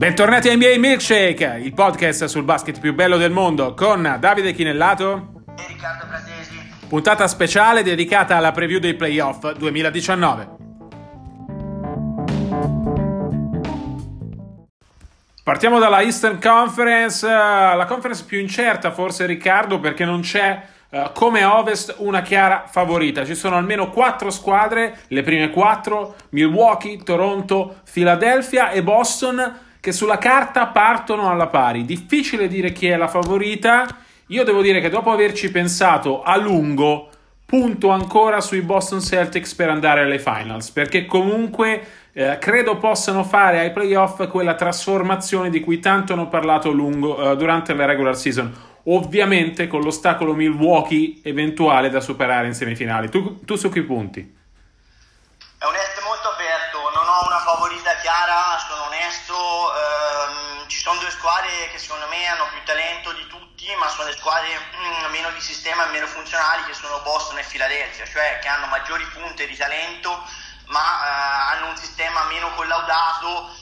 Bentornati a NBA Milkshake, il podcast sul basket più bello del mondo con Davide Chinellato e Riccardo Pratesi. Puntata speciale dedicata alla preview dei playoff 2019. Partiamo dalla Eastern Conference, la conference più incerta forse Riccardo perché non c'è uh, come Ovest una chiara favorita. Ci sono almeno quattro squadre, le prime quattro, Milwaukee, Toronto, Philadelphia e Boston che sulla carta partono alla pari. Difficile dire chi è la favorita. Io devo dire che dopo averci pensato a lungo, punto ancora sui Boston Celtics per andare alle finals, perché comunque eh, credo possano fare ai playoff quella trasformazione di cui tanto hanno parlato lungo, eh, durante la regular season. Ovviamente con l'ostacolo Milwaukee eventuale da superare in semifinali. Tu, tu su che punti? Squadre che secondo me hanno più talento di tutti, ma sono le squadre mm, meno di sistema e meno funzionali che sono Boston e Philadelphia, cioè che hanno maggiori punte di talento, ma eh, hanno un sistema meno collaudato.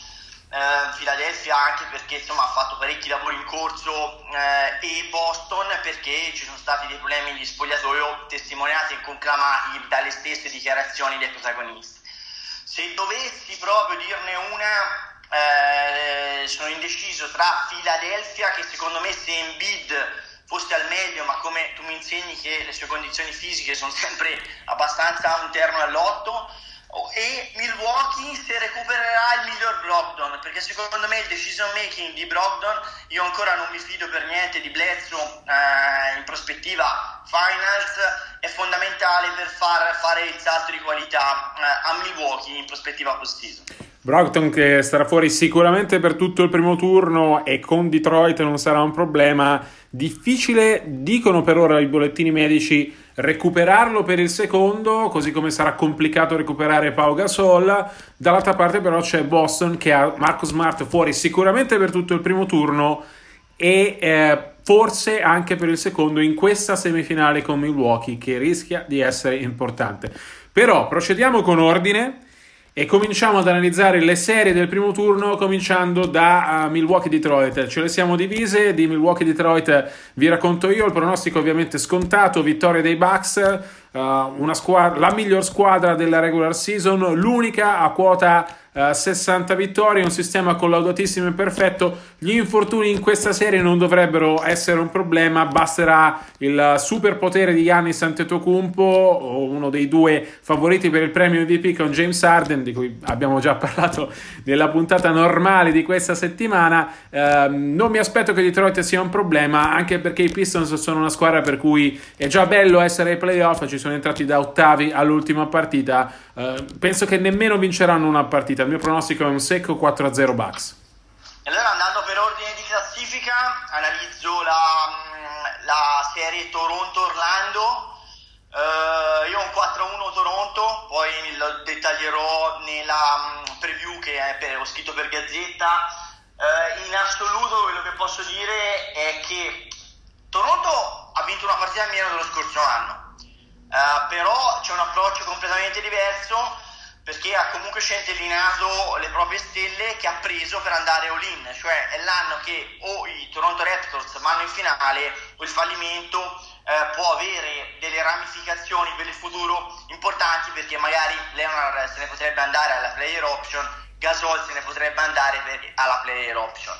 Eh, Philadelphia anche perché insomma ha fatto parecchi lavori in corso eh, e Boston perché ci sono stati dei problemi di spogliatoio testimoniati e conclamati dalle stesse dichiarazioni dei protagonisti. Se dovessi proprio dirne una, eh, sono indeciso tra Philadelphia, che secondo me se Embiid fosse al meglio, ma come tu mi insegni che le sue condizioni fisiche sono sempre abbastanza un terno all'otto, e Milwaukee se recupererà il miglior Brogdon perché secondo me il decision making di Brogdon io ancora non mi fido per niente di Bledsoe eh, in prospettiva finals è fondamentale per far fare il salto di qualità eh, a Milwaukee in prospettiva post-season Brogdon che starà fuori sicuramente per tutto il primo turno e con Detroit non sarà un problema difficile dicono per ora i bollettini medici recuperarlo per il secondo, così come sarà complicato recuperare Pau Gasol. Dall'altra parte però c'è Boston che ha Marco Smart fuori sicuramente per tutto il primo turno e eh, forse anche per il secondo in questa semifinale con Milwaukee che rischia di essere importante. Però procediamo con ordine e cominciamo ad analizzare le serie del primo turno cominciando da uh, Milwaukee-Detroit. Ce le siamo divise, di Milwaukee-Detroit vi racconto io, il pronostico ovviamente scontato, vittoria dei Bucks, uh, squadra, la miglior squadra della regular season, l'unica a quota 60 eh, vittorie, un sistema collaudatissimo e perfetto. Gli infortuni in questa serie non dovrebbero essere un problema, basterà il superpotere di Giannis Antetokounmpo, uno dei due favoriti per il premio MVP con James Harden, di cui abbiamo già parlato nella puntata normale di questa settimana. Eh, non mi aspetto che Detroit sia un problema, anche perché i Pistons sono una squadra per cui è già bello essere ai playoff, ci sono entrati da ottavi all'ultima partita. Eh, penso che nemmeno vinceranno una partita il mio pronostico è un secco 4-0 Bucks. Allora andando per ordine di classifica, analizzo la, mm, la serie Toronto-Orlando. Uh, io ho un 4-1 Toronto, poi lo dettaglierò nella um, preview che per, ho scritto per Gazzetta. Uh, in assoluto quello che posso dire è che Toronto ha vinto una partita meno dello scorso anno, uh, però c'è un approccio completamente diverso perché ha comunque centellinato le proprie stelle che ha preso per andare all-in, cioè è l'anno che o i Toronto Raptors vanno in finale o il fallimento eh, può avere delle ramificazioni per il futuro importanti perché magari Leonard se ne potrebbe andare alla player option, Gasol se ne potrebbe andare per, alla player option.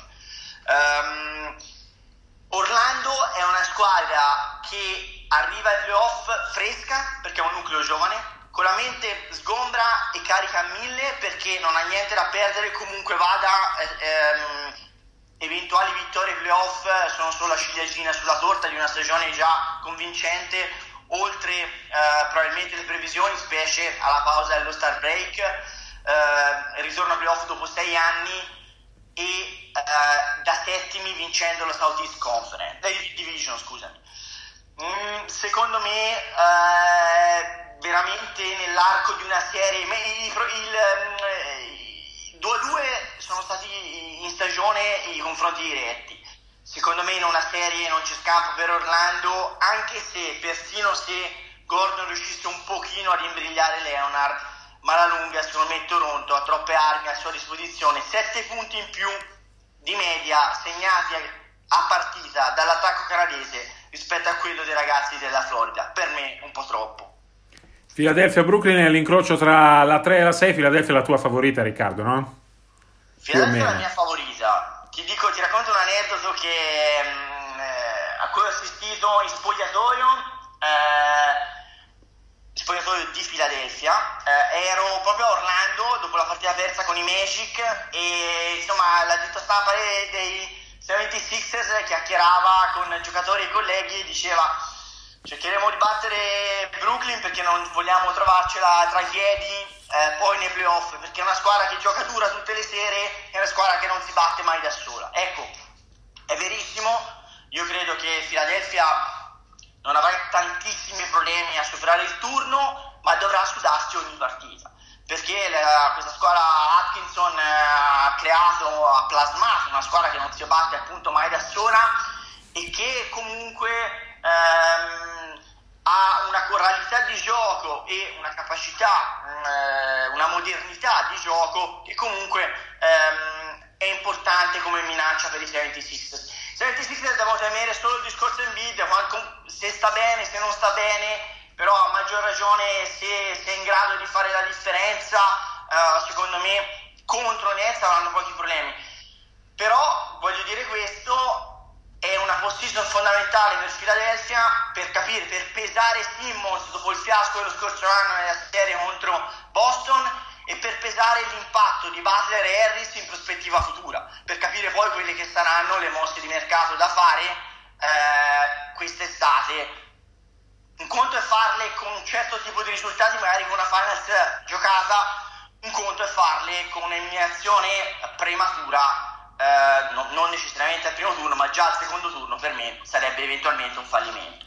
Um, Orlando è una squadra che arriva ai playoff fresca perché è un nucleo giovane, con la mente sgombra e carica a mille perché non ha niente da perdere, comunque vada, eh, ehm, eventuali vittorie playoff sono solo la ciliegina sulla torta di una stagione già convincente, oltre eh, probabilmente le previsioni, specie alla pausa dello star break, eh, ritorno a playoff dopo sei anni e eh, da settimi vincendo la Southeast Conference, eh, Division scusami. Mm, secondo me eh, veramente nell'arco di una serie. Il, il, 2-2 ehm, sono stati in stagione i confronti diretti. Secondo me in una serie non c'è scampo per Orlando, anche se persino se Gordon riuscisse un pochino ad imbrigliare Leonard, ma alla lunga secondo me Toronto ha troppe armi a sua disposizione, 7 punti in più di media segnati a partita dall'attacco canadese rispetto a quello dei ragazzi della Florida. Per me un po' troppo. Philadelphia-Brooklyn è l'incrocio tra la 3 e la 6. Philadelphia è la tua favorita, Riccardo, no? Philadelphia è la mia favorita. Ti dico, ti racconto un aneddoto che, mm, eh, a cui ho assistito in spogliatoio. Eh, spogliatoio di Philadelphia. Eh, ero proprio a Orlando dopo la partita persa con i Magic e insomma la detta stampa dei 76ers chiacchierava con giocatori e colleghi e diceva cercheremo di battere Brooklyn perché non vogliamo trovarcela tra i piedi eh, poi nei playoff perché è una squadra che gioca dura tutte le sere è una squadra che non si batte mai da sola ecco è verissimo io credo che Philadelphia non avrà tantissimi problemi a superare il turno, ma dovrà sudarsi ogni partita. Perché la, questa squadra Atkinson eh, ha creato, ha plasmato una squadra che non si batte appunto mai da sola e che comunque ehm, ha una coralità di gioco e una capacità, eh, una modernità di gioco che comunque ehm, è importante come minaccia per i 76ers. 76ers devono temere solo il discorso Embiid, se sta bene, se non sta bene, però a maggior ragione se, se è in grado di fare la differenza, uh, secondo me contro Nets avranno pochi problemi. Però voglio dire questo, position fondamentale per Philadelphia per capire, per pesare Simmons dopo il fiasco dello scorso anno nella serie contro Boston e per pesare l'impatto di Butler e Harris in prospettiva futura, per capire poi quelle che saranno le mosse di mercato da fare eh, quest'estate. Un conto è farle con un certo tipo di risultati, magari con una finals giocata, un conto è farle con un'eliminazione prematura, eh, no, non necessariamente al primo turno, ma già al secondo turno per me sarebbe eventualmente un fallimento.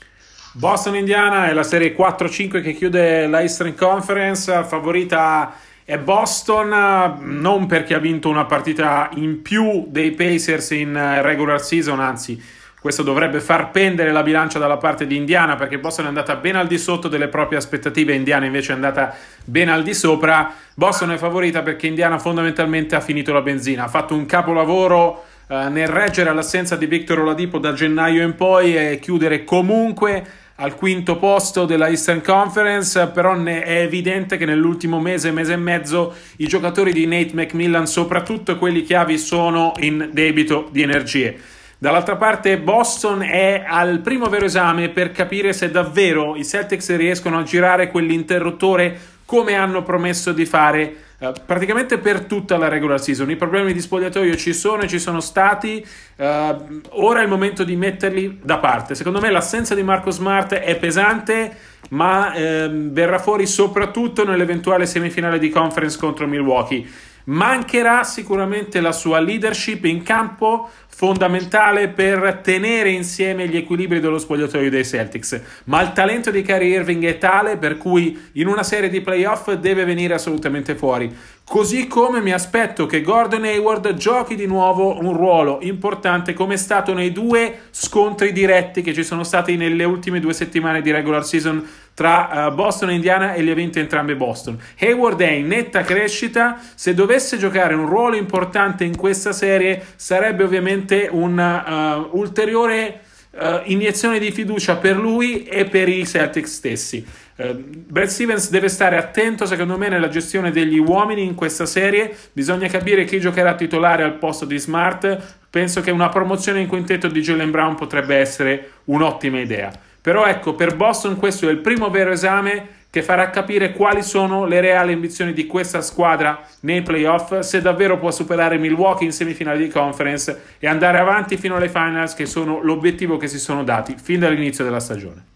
Boston Indiana è la serie 4-5 che chiude la Eastern Conference, favorita è Boston non perché ha vinto una partita in più dei Pacers in regular season, anzi questo dovrebbe far pendere la bilancia dalla parte di Indiana perché Boston è andata ben al di sotto delle proprie aspettative, Indiana invece è andata ben al di sopra. Boston è favorita perché Indiana fondamentalmente ha finito la benzina, ha fatto un capolavoro eh, nel reggere all'assenza di Victor Oladipo da gennaio in poi e chiudere comunque al quinto posto della Eastern Conference, però è evidente che nell'ultimo mese, mese e mezzo, i giocatori di Nate McMillan, soprattutto quelli chiavi, sono in debito di energie. Dall'altra parte Boston è al primo vero esame per capire se davvero i Celtics riescono a girare quell'interruttore come hanno promesso di fare Uh, praticamente per tutta la regular season. I problemi di spogliatoio ci sono e ci sono stati. Uh, ora è il momento di metterli da parte. Secondo me l'assenza di Marco Smart è pesante, ma uh, verrà fuori soprattutto nell'eventuale semifinale di conference contro Milwaukee. Mancherà sicuramente la sua leadership in campo, fondamentale per tenere insieme gli equilibri dello spogliatoio dei Celtics. Ma il talento di Kyrie Irving è tale per cui in una serie di playoff deve venire assolutamente fuori. Così come mi aspetto che Gordon Hayward giochi di nuovo un ruolo importante come è stato nei due scontri diretti che ci sono stati nelle ultime due settimane di regular season tra uh, Boston e Indiana e li ha vinti entrambi Boston. Hayward è in netta crescita, se dovesse giocare un ruolo importante in questa serie sarebbe ovviamente una uh, ulteriore uh, iniezione di fiducia per lui e per i Celtics stessi. Brad Stevens deve stare attento, secondo me, nella gestione degli uomini in questa serie. Bisogna capire chi giocherà titolare al posto di Smart. Penso che una promozione in quintetto di Jalen Brown potrebbe essere un'ottima idea. Però ecco, per Boston questo è il primo vero esame che farà capire quali sono le reali ambizioni di questa squadra nei playoff, se davvero può superare Milwaukee in semifinale di conference e andare avanti fino alle finals, che sono l'obiettivo che si sono dati fin dall'inizio della stagione.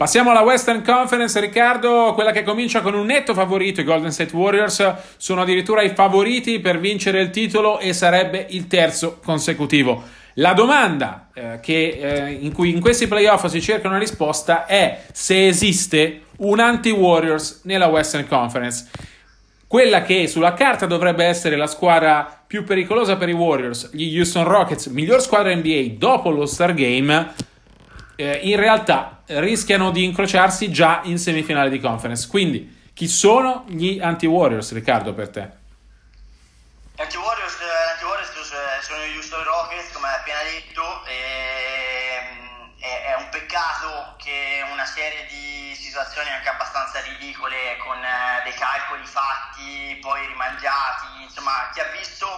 Passiamo alla Western Conference, Riccardo, quella che comincia con un netto favorito, i Golden State Warriors sono addirittura i favoriti per vincere il titolo e sarebbe il terzo consecutivo. La domanda eh, che, eh, in cui in questi playoff si cerca una risposta è se esiste un anti-Warriors nella Western Conference. Quella che sulla carta dovrebbe essere la squadra più pericolosa per i Warriors, gli Houston Rockets, miglior squadra NBA dopo lo Star Game, eh, in realtà rischiano di incrociarsi già in semifinale di conference. Quindi Chi sono gli anti-Warriors, Riccardo, per te? Gli anti-Warriors, eh, anti-Warriors sono gli Houston Rockets, come hai appena detto, mm, è, è un peccato che una serie di situazioni anche abbastanza ridicole con eh, dei calcoli fatti, poi rimangiati, insomma, chi ha visto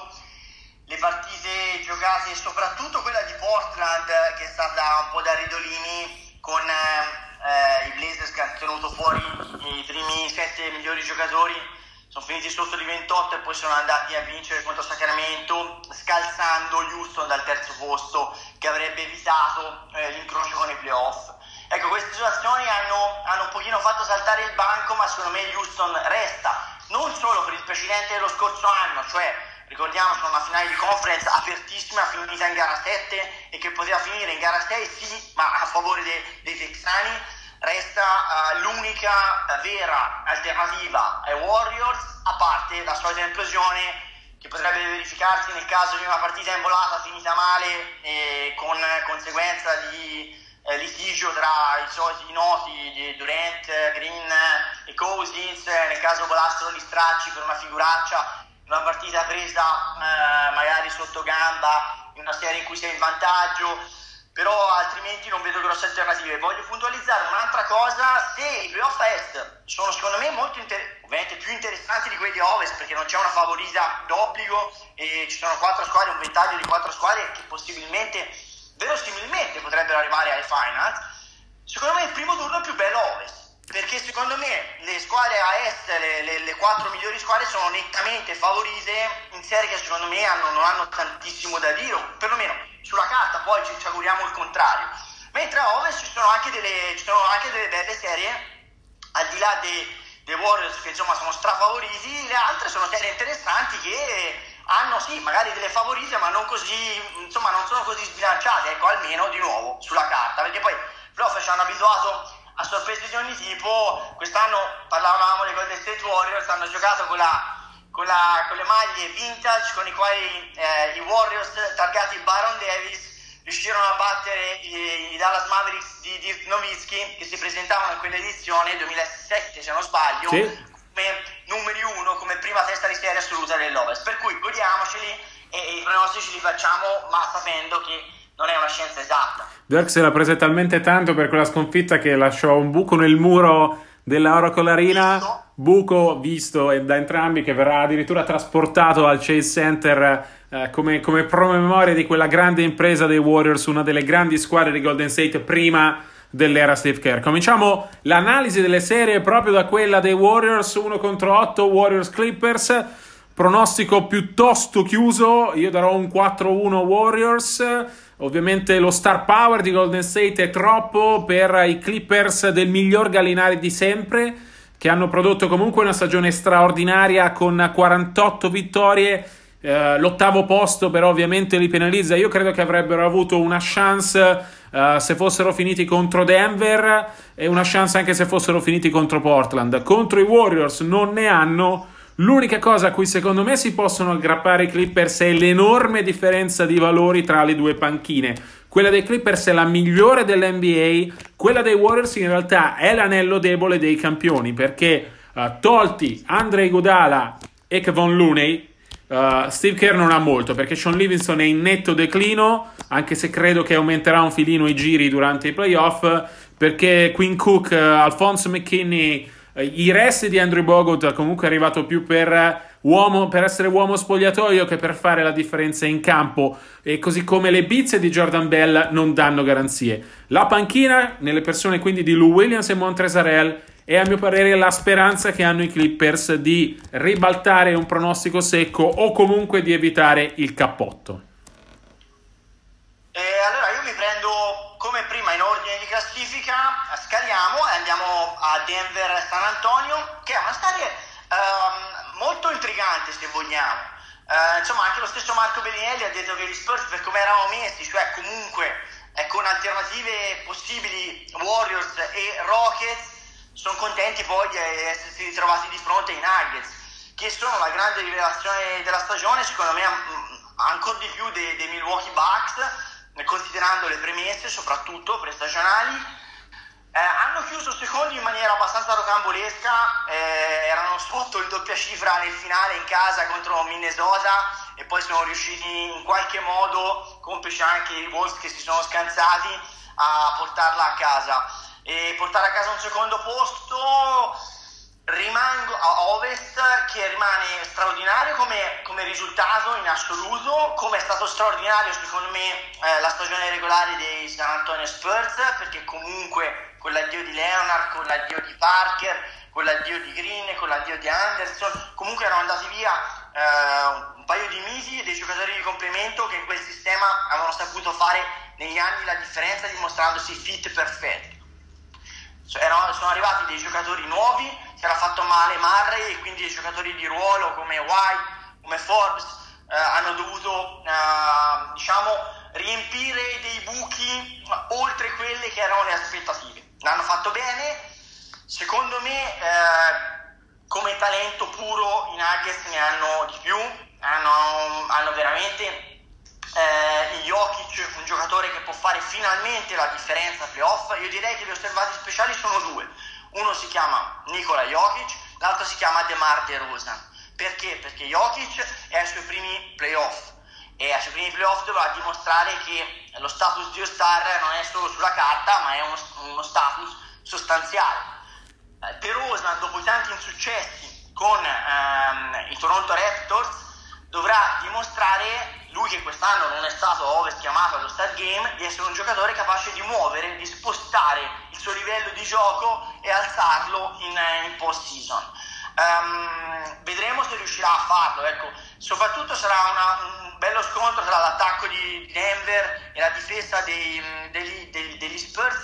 le partite giocate, soprattutto quella di Portland, che è stata un po' da ridolini, con eh, i Blazers che hanno tenuto fuori i primi sette migliori giocatori, sono finiti sotto di 28 e poi sono andati a vincere contro Sacramento, scalzando Houston dal terzo posto, che avrebbe evitato eh, l'incrocio con i playoff. Ecco, queste situazioni hanno, hanno un pochino fatto saltare il banco, ma secondo me Houston resta, non solo per il precedente dello scorso anno, cioè ricordiamoci una finale di conference apertissima finita in gara 7 e che poteva finire in gara 6 sì ma a favore de- dei texani. Resta uh, l'unica uh, vera alternativa ai Warriors a parte la solita implosione che potrebbe verificarsi nel caso di una partita imbolata finita male e con conseguenza di eh, litigio tra i soliti noti di Durant, Green e Cousins nel caso volassero gli stracci per una figuraccia una partita presa eh, magari sotto gamba, in una serie in cui sei in vantaggio, però altrimenti non vedo grosse alternative. Voglio puntualizzare un'altra cosa, se i playoff est sono secondo me molto inter- ovviamente più interessanti di quelli ovest perché non c'è una favorita d'obbligo e ci sono quattro squadre, un ventaglio di quattro squadre che possibilmente, verosimilmente potrebbero arrivare ai finals, secondo me il primo turno è più bello ovest perché secondo me le squadre a est, le, le, le, quattro migliori squadre sono nettamente favorite in serie che secondo me hanno, non hanno tantissimo da dire, o perlomeno sulla carta poi ci, ci auguriamo il contrario. Mentre a ovest ci sono anche delle, sono anche delle belle serie, al di là dei, dei Warriors che insomma sono strafavoriti, le altre sono serie interessanti che hanno sì magari delle favorite ma non così, insomma non sono così sbilanciate, ecco almeno di nuovo sulla carta, perché poi i playoff ci hanno abituato a sorprese di ogni tipo. Quest'anno parlavamo dei Golden State Warriors, hanno giocato con, la, con, la, con le maglie vintage con i quali eh, i Warriors, targati Baron Davis, riuscirono a battere i, i Dallas Mavericks di Dirk Nowitzki che si presentavano in quell'edizione 2007 se non sbaglio sì. come numeri uno come prima testa di serie assoluta dell'Ovest per cui godiamoceli e, e i pronostici li facciamo ma sapendo che non è una scienza esatta. Dirk se la prese talmente tanto per quella sconfitta che lasciò un buco nel muro della Oracle Arena, visto. buco visto da entrambi che verrà addirittura trasportato al Chase Center eh, come, come promemoria di quella grande impresa dei Warriors, una delle grandi squadre di Golden State prima dell'era Steve Kerr. Cominciamo l'analisi delle serie proprio da quella dei Warriors 1 contro 8 Warriors Clippers. Pronostico piuttosto chiuso, io darò un 4-1 Warriors. Ovviamente lo star power di Golden State è troppo per i Clippers del miglior gallinare di sempre, che hanno prodotto comunque una stagione straordinaria con 48 vittorie. Eh, l'ottavo posto però ovviamente li penalizza. Io credo che avrebbero avuto una chance eh, se fossero finiti contro Denver e una chance anche se fossero finiti contro Portland. Contro i Warriors non ne hanno L'unica cosa a cui secondo me si possono aggrappare i Clippers è l'enorme differenza di valori tra le due panchine. Quella dei Clippers è la migliore dell'NBA, quella dei Warriors in realtà è l'anello debole dei campioni perché uh, tolti Andre Godala e Kevon Looney, uh, Steve Kerr non ha molto perché Sean Livingston è in netto declino, anche se credo che aumenterà un filino i giri durante i playoff, perché Quinn Cook, uh, Alfonso McKinney eh, I resti di Andrew Bogut comunque è arrivato più per, uomo, per essere uomo spogliatoio che per fare la differenza in campo e così come le bizze di Jordan Bell non danno garanzie. La panchina, nelle persone quindi di Lou Williams e Montrezarel, è a mio parere la speranza che hanno i Clippers di ribaltare un pronostico secco o comunque di evitare il cappotto. Eh, allora io mi prendo come prima in ordine di classifica, scaliamo e andiamo a Denver San Antonio, che è una storia ehm, molto intrigante se vogliamo. Eh, insomma, anche lo stesso Marco Bellinelli ha detto che gli Spurs, per come eravamo messi, cioè comunque eh, con alternative possibili Warriors e Rockets, sono contenti poi di essersi ritrovati di fronte ai Nuggets, che sono la grande rivelazione della stagione, secondo me ancora di più dei, dei Milwaukee Bucks considerando le premesse soprattutto prestazionali, eh, hanno chiuso secondi in maniera abbastanza rocambolesca, eh, erano sotto il doppia cifra nel finale in casa contro Minnesota e poi sono riusciti in qualche modo, complice anche i Wolves che si sono scansati, a portarla a casa. E portare a casa un secondo posto rimango a Ovest che rimane straordinario come, come, risultato in assoluto, come è stato straordinario secondo me eh, la stagione regolare dei San Antonio Spurs perché comunque con l'addio di Leonard, con l'addio di Parker, con l'addio di Green, con l'addio di Anderson, comunque erano andati via eh, un paio di e dei giocatori di complemento che in quel sistema avevano saputo fare negli anni la differenza dimostrandosi fit perfetti. Sono arrivati dei giocatori nuovi si era fatto male Murray e quindi i giocatori di ruolo come White, come Forbes eh, hanno dovuto eh, diciamo, riempire dei buchi oltre quelle che erano le aspettative. L'hanno fatto bene, secondo me eh, come talento puro i Nuggets ne hanno di più, hanno, hanno veramente eh, Jokic, un giocatore che può fare finalmente la differenza playoff. Io direi che gli osservati speciali sono due uno si chiama Nikola Jokic, l'altro si chiama DeMar DeRozan. Perché? Perché Jokic è ai suoi primi playoff e ai suoi primi playoff dovrà dimostrare che lo status di All-Star non è solo sulla carta, ma è uno, uno status sostanziale. Eh, DeRozan, dopo tanti insuccessi con ehm, i Toronto Raptors, dovrà dimostrare lui che quest'anno non è stato ovest chiamato allo Star Game, di essere un giocatore capace di muovere, di spostare il suo livello di gioco e alzarlo in, in post season. Um, vedremo se riuscirà a farlo, ecco. soprattutto sarà una, un bello scontro tra l'attacco di Denver e la difesa dei, degli, degli, degli Spurs.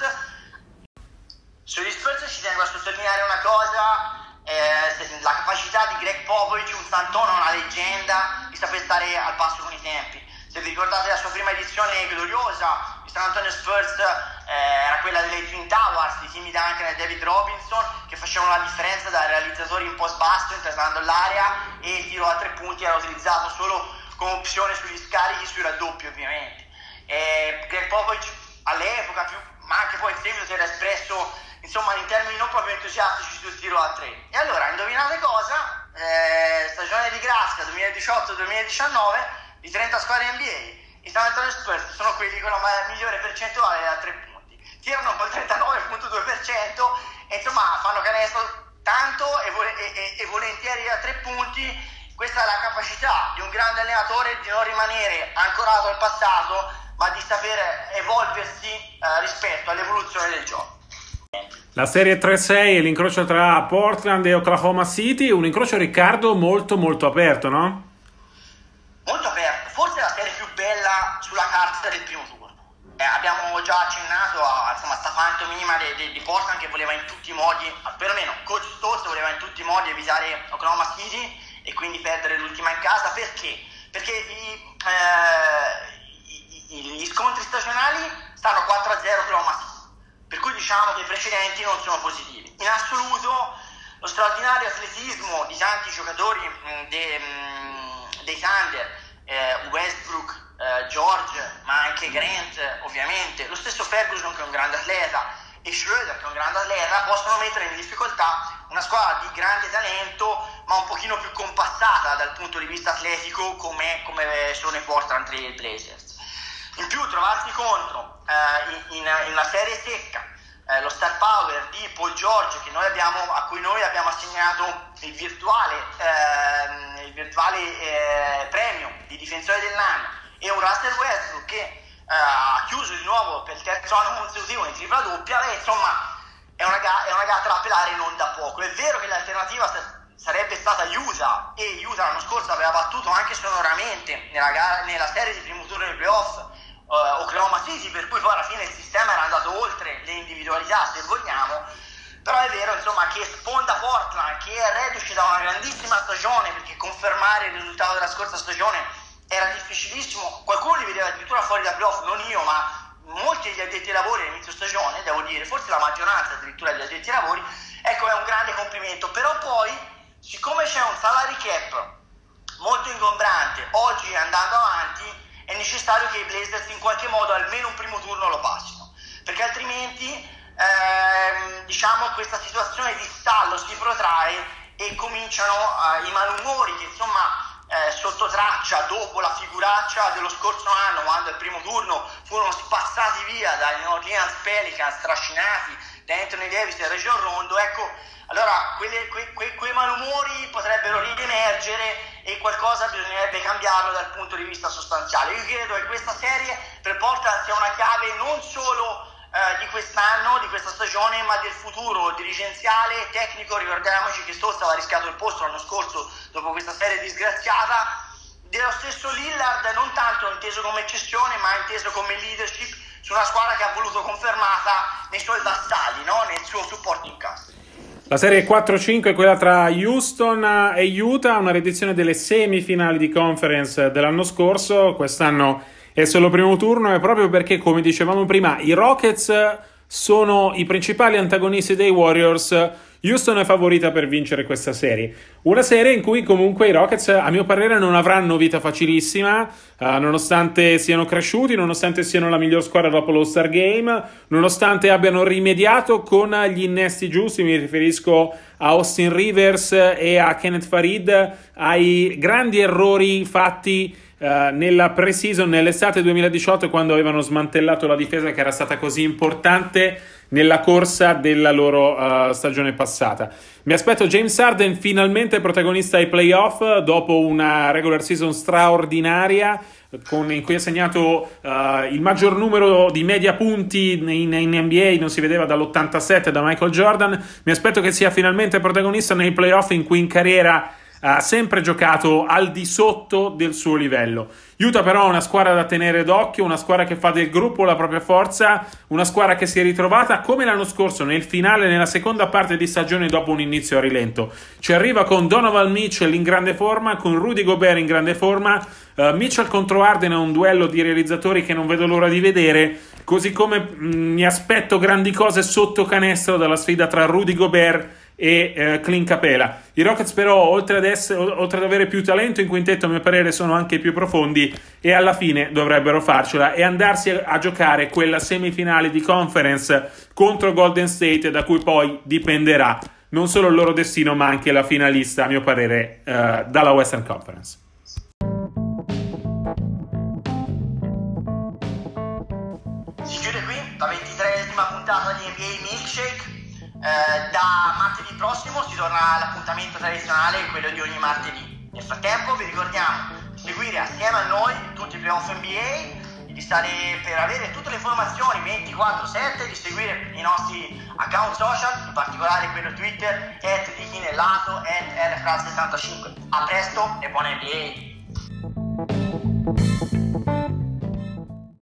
Sugli Spurs ci tengo a sottolineare una cosa, eh, la capacità di Greg Popovich, un santone, una leggenda, di saper stare al passo con i tempi. Se vi ricordate la sua prima edizione gloriosa, il San Antonio Spurs eh, era quella delle Twin Towers di Timmy Duncan e David Robinson che facevano la differenza da realizzatori in post basso intasando l'aria e il tiro a tre punti era utilizzato solo come opzione sugli scarichi sui raddoppi ovviamente. E Greg Popovich all'epoca, più, ma anche poi in seguito si era espresso insomma in termini non proprio entusiastici sul tiro a tre. E allora, indovinate cosa? Eh, stagione di Grasca 2018-2019 di 30 squadre NBA. I San Antonio Spurs sono quelli con la migliore percentuale da tre punti. Tirano col 39,2% e insomma fanno canestro tanto e, vo- e, e, volentieri a tre punti. Questa è la capacità di un grande allenatore di non rimanere ancorato al passato, ma di saper evolversi eh, rispetto all'evoluzione del gioco. La serie 3-6 è l'incrocio tra Portland e Oklahoma City, un incrocio Riccardo molto molto aperto, no? Molto aperto, forse la serie più bella sulla carta del primo turno. Eh, abbiamo già accennato a insomma, sta fantomima di, di, Portland che voleva in tutti i modi, perlomeno Coach Stolz voleva in tutti i modi evitare Oklahoma City e quindi perdere l'ultima in casa, perché? Perché i, eh, gli scontri stagionali stanno 4-0 Oklahoma City per cui diciamo che i precedenti non sono positivi. In assoluto lo straordinario atletismo di tanti giocatori mm, de, mm, dei Thunder, eh, Westbrook, eh, George, ma anche Grant ovviamente, lo stesso Ferguson che è un grande atleta e Schroeder che è un grande atleta, possono mettere in difficoltà una squadra di grande talento ma un pochino più compattata dal punto di vista atletico come, come sono i Portland Trail Blazers. In più trovarsi contro eh, in, in, una serie secca eh, lo star power di Paul abbiamo, a cui noi abbiamo assegnato il virtuale, eh, il virtuale eh, premio di difensore dell'anno e un Russell Westbrook che eh, ha chiuso di nuovo per il terzo anno consecutivo in tripla doppia, beh, insomma è una, è una gatta da pelare non da poco. È vero che l'alternativa sarebbe stata Utah e Utah l'anno scorso aveva battuto anche sonoramente nella, gara, nella serie di primo turno dei playoff uh, Oklahoma City, per cui poi alla fine il sistema era andato oltre le individualità, se vogliamo. Però è vero insomma, che sponda Portland, che è reduce da una grandissima stagione, perché confermare il risultato della scorsa stagione era difficilissimo. Qualcuno li vedeva addirittura fuori da playoff, non io, ma molti degli addetti ai lavori all'inizio stagione, devo dire, forse la maggioranza addirittura degli addetti ai lavori, ecco è un grande complimento. Però poi, siccome c'è un salary cap molto ingombrante, oggi andando avanti, è necessario che i Blazers in qualche modo almeno un primo turno lo passino, perché altrimenti ehm, diciamo questa situazione di stallo si protrae e cominciano uh, i malumori che insomma eh, sotto traccia dopo la figuraccia dello scorso anno quando al primo turno furono spazzati via dai New Orleans Pelicans trascinati da Anthony Davis e Region Rondo ecco allora quelle, que, que, quei malumori potrebbero riemergere e qualcosa bisognerebbe cambiarlo dal punto di vista sostanziale io credo che questa serie per Portland sia una chiave non solo eh, di quest'anno, di questa stagione, ma del futuro dirigenziale e tecnico. Ricordiamoci che Stolz aveva rischiato il posto l'anno scorso dopo questa serie disgraziata. Dello stesso Lillard, non tanto inteso come cessione, ma inteso come leadership su una squadra che ha voluto confermata nei suoi vassalli, no? nel suo supporting cast. La serie 4-5 è quella tra Houston e Utah, una riedizione delle semifinali di conference dell'anno scorso. Quest'anno è solo primo turno è proprio perché, come dicevamo prima, i Rockets sono i principali antagonisti dei Warriors. Houston è favorita per vincere questa serie. Una serie in cui comunque i Rockets, a mio parere, non avranno vita facilissima, uh, nonostante siano cresciuti, nonostante siano la miglior squadra dopo lo Star Game, nonostante abbiano rimediato con gli innesti giusti. Mi riferisco a Austin Rivers e a Kenneth Farid, ai grandi errori fatti Uh, nella pre-season nell'estate 2018 quando avevano smantellato la difesa che era stata così importante nella corsa della loro uh, stagione passata. Mi aspetto James Harden finalmente protagonista ai playoff dopo una regular season straordinaria con, in cui ha segnato uh, il maggior numero di media punti in, in, NBA, non si vedeva dall'87 da Michael Jordan. Mi aspetto che sia finalmente protagonista nei playoff in cui in carriera ha sempre giocato al di sotto del suo livello. Utah però è una squadra da tenere d'occhio, una squadra che fa del gruppo la propria forza, una squadra che si è ritrovata come l'anno scorso nel finale, nella seconda parte di stagione dopo un inizio a rilento. Ci arriva con Donovan Mitchell in grande forma, con Rudy Gobert in grande forma, uh, Mitchell contro Arden è un duello di realizzatori che non vedo l'ora di vedere, così come mh, mm, mi aspetto grandi cose sotto canestro dalla sfida tra Rudy Gobert e eh, Clint Capela. I Rockets però oltre ad, essere, oltre ad, avere più talento in quintetto a mio parere sono anche più profondi e alla fine dovrebbero farcela e andarsi a, a giocare quella semifinale di conference contro Golden State da cui poi dipenderà non solo il loro destino ma anche la finalista a mio parere eh, dalla Western Conference. Torna all'appuntamento tradizionale, quello di ogni martedì. Nel frattempo vi ricordiamo di seguire assieme a noi tutti i playoff NBA di stare per avere tutte le informazioni 24-7, di seguire i nostri account social, in particolare quello Twitter, at di Chinellato, at RFRAL65. A presto e buona NBA!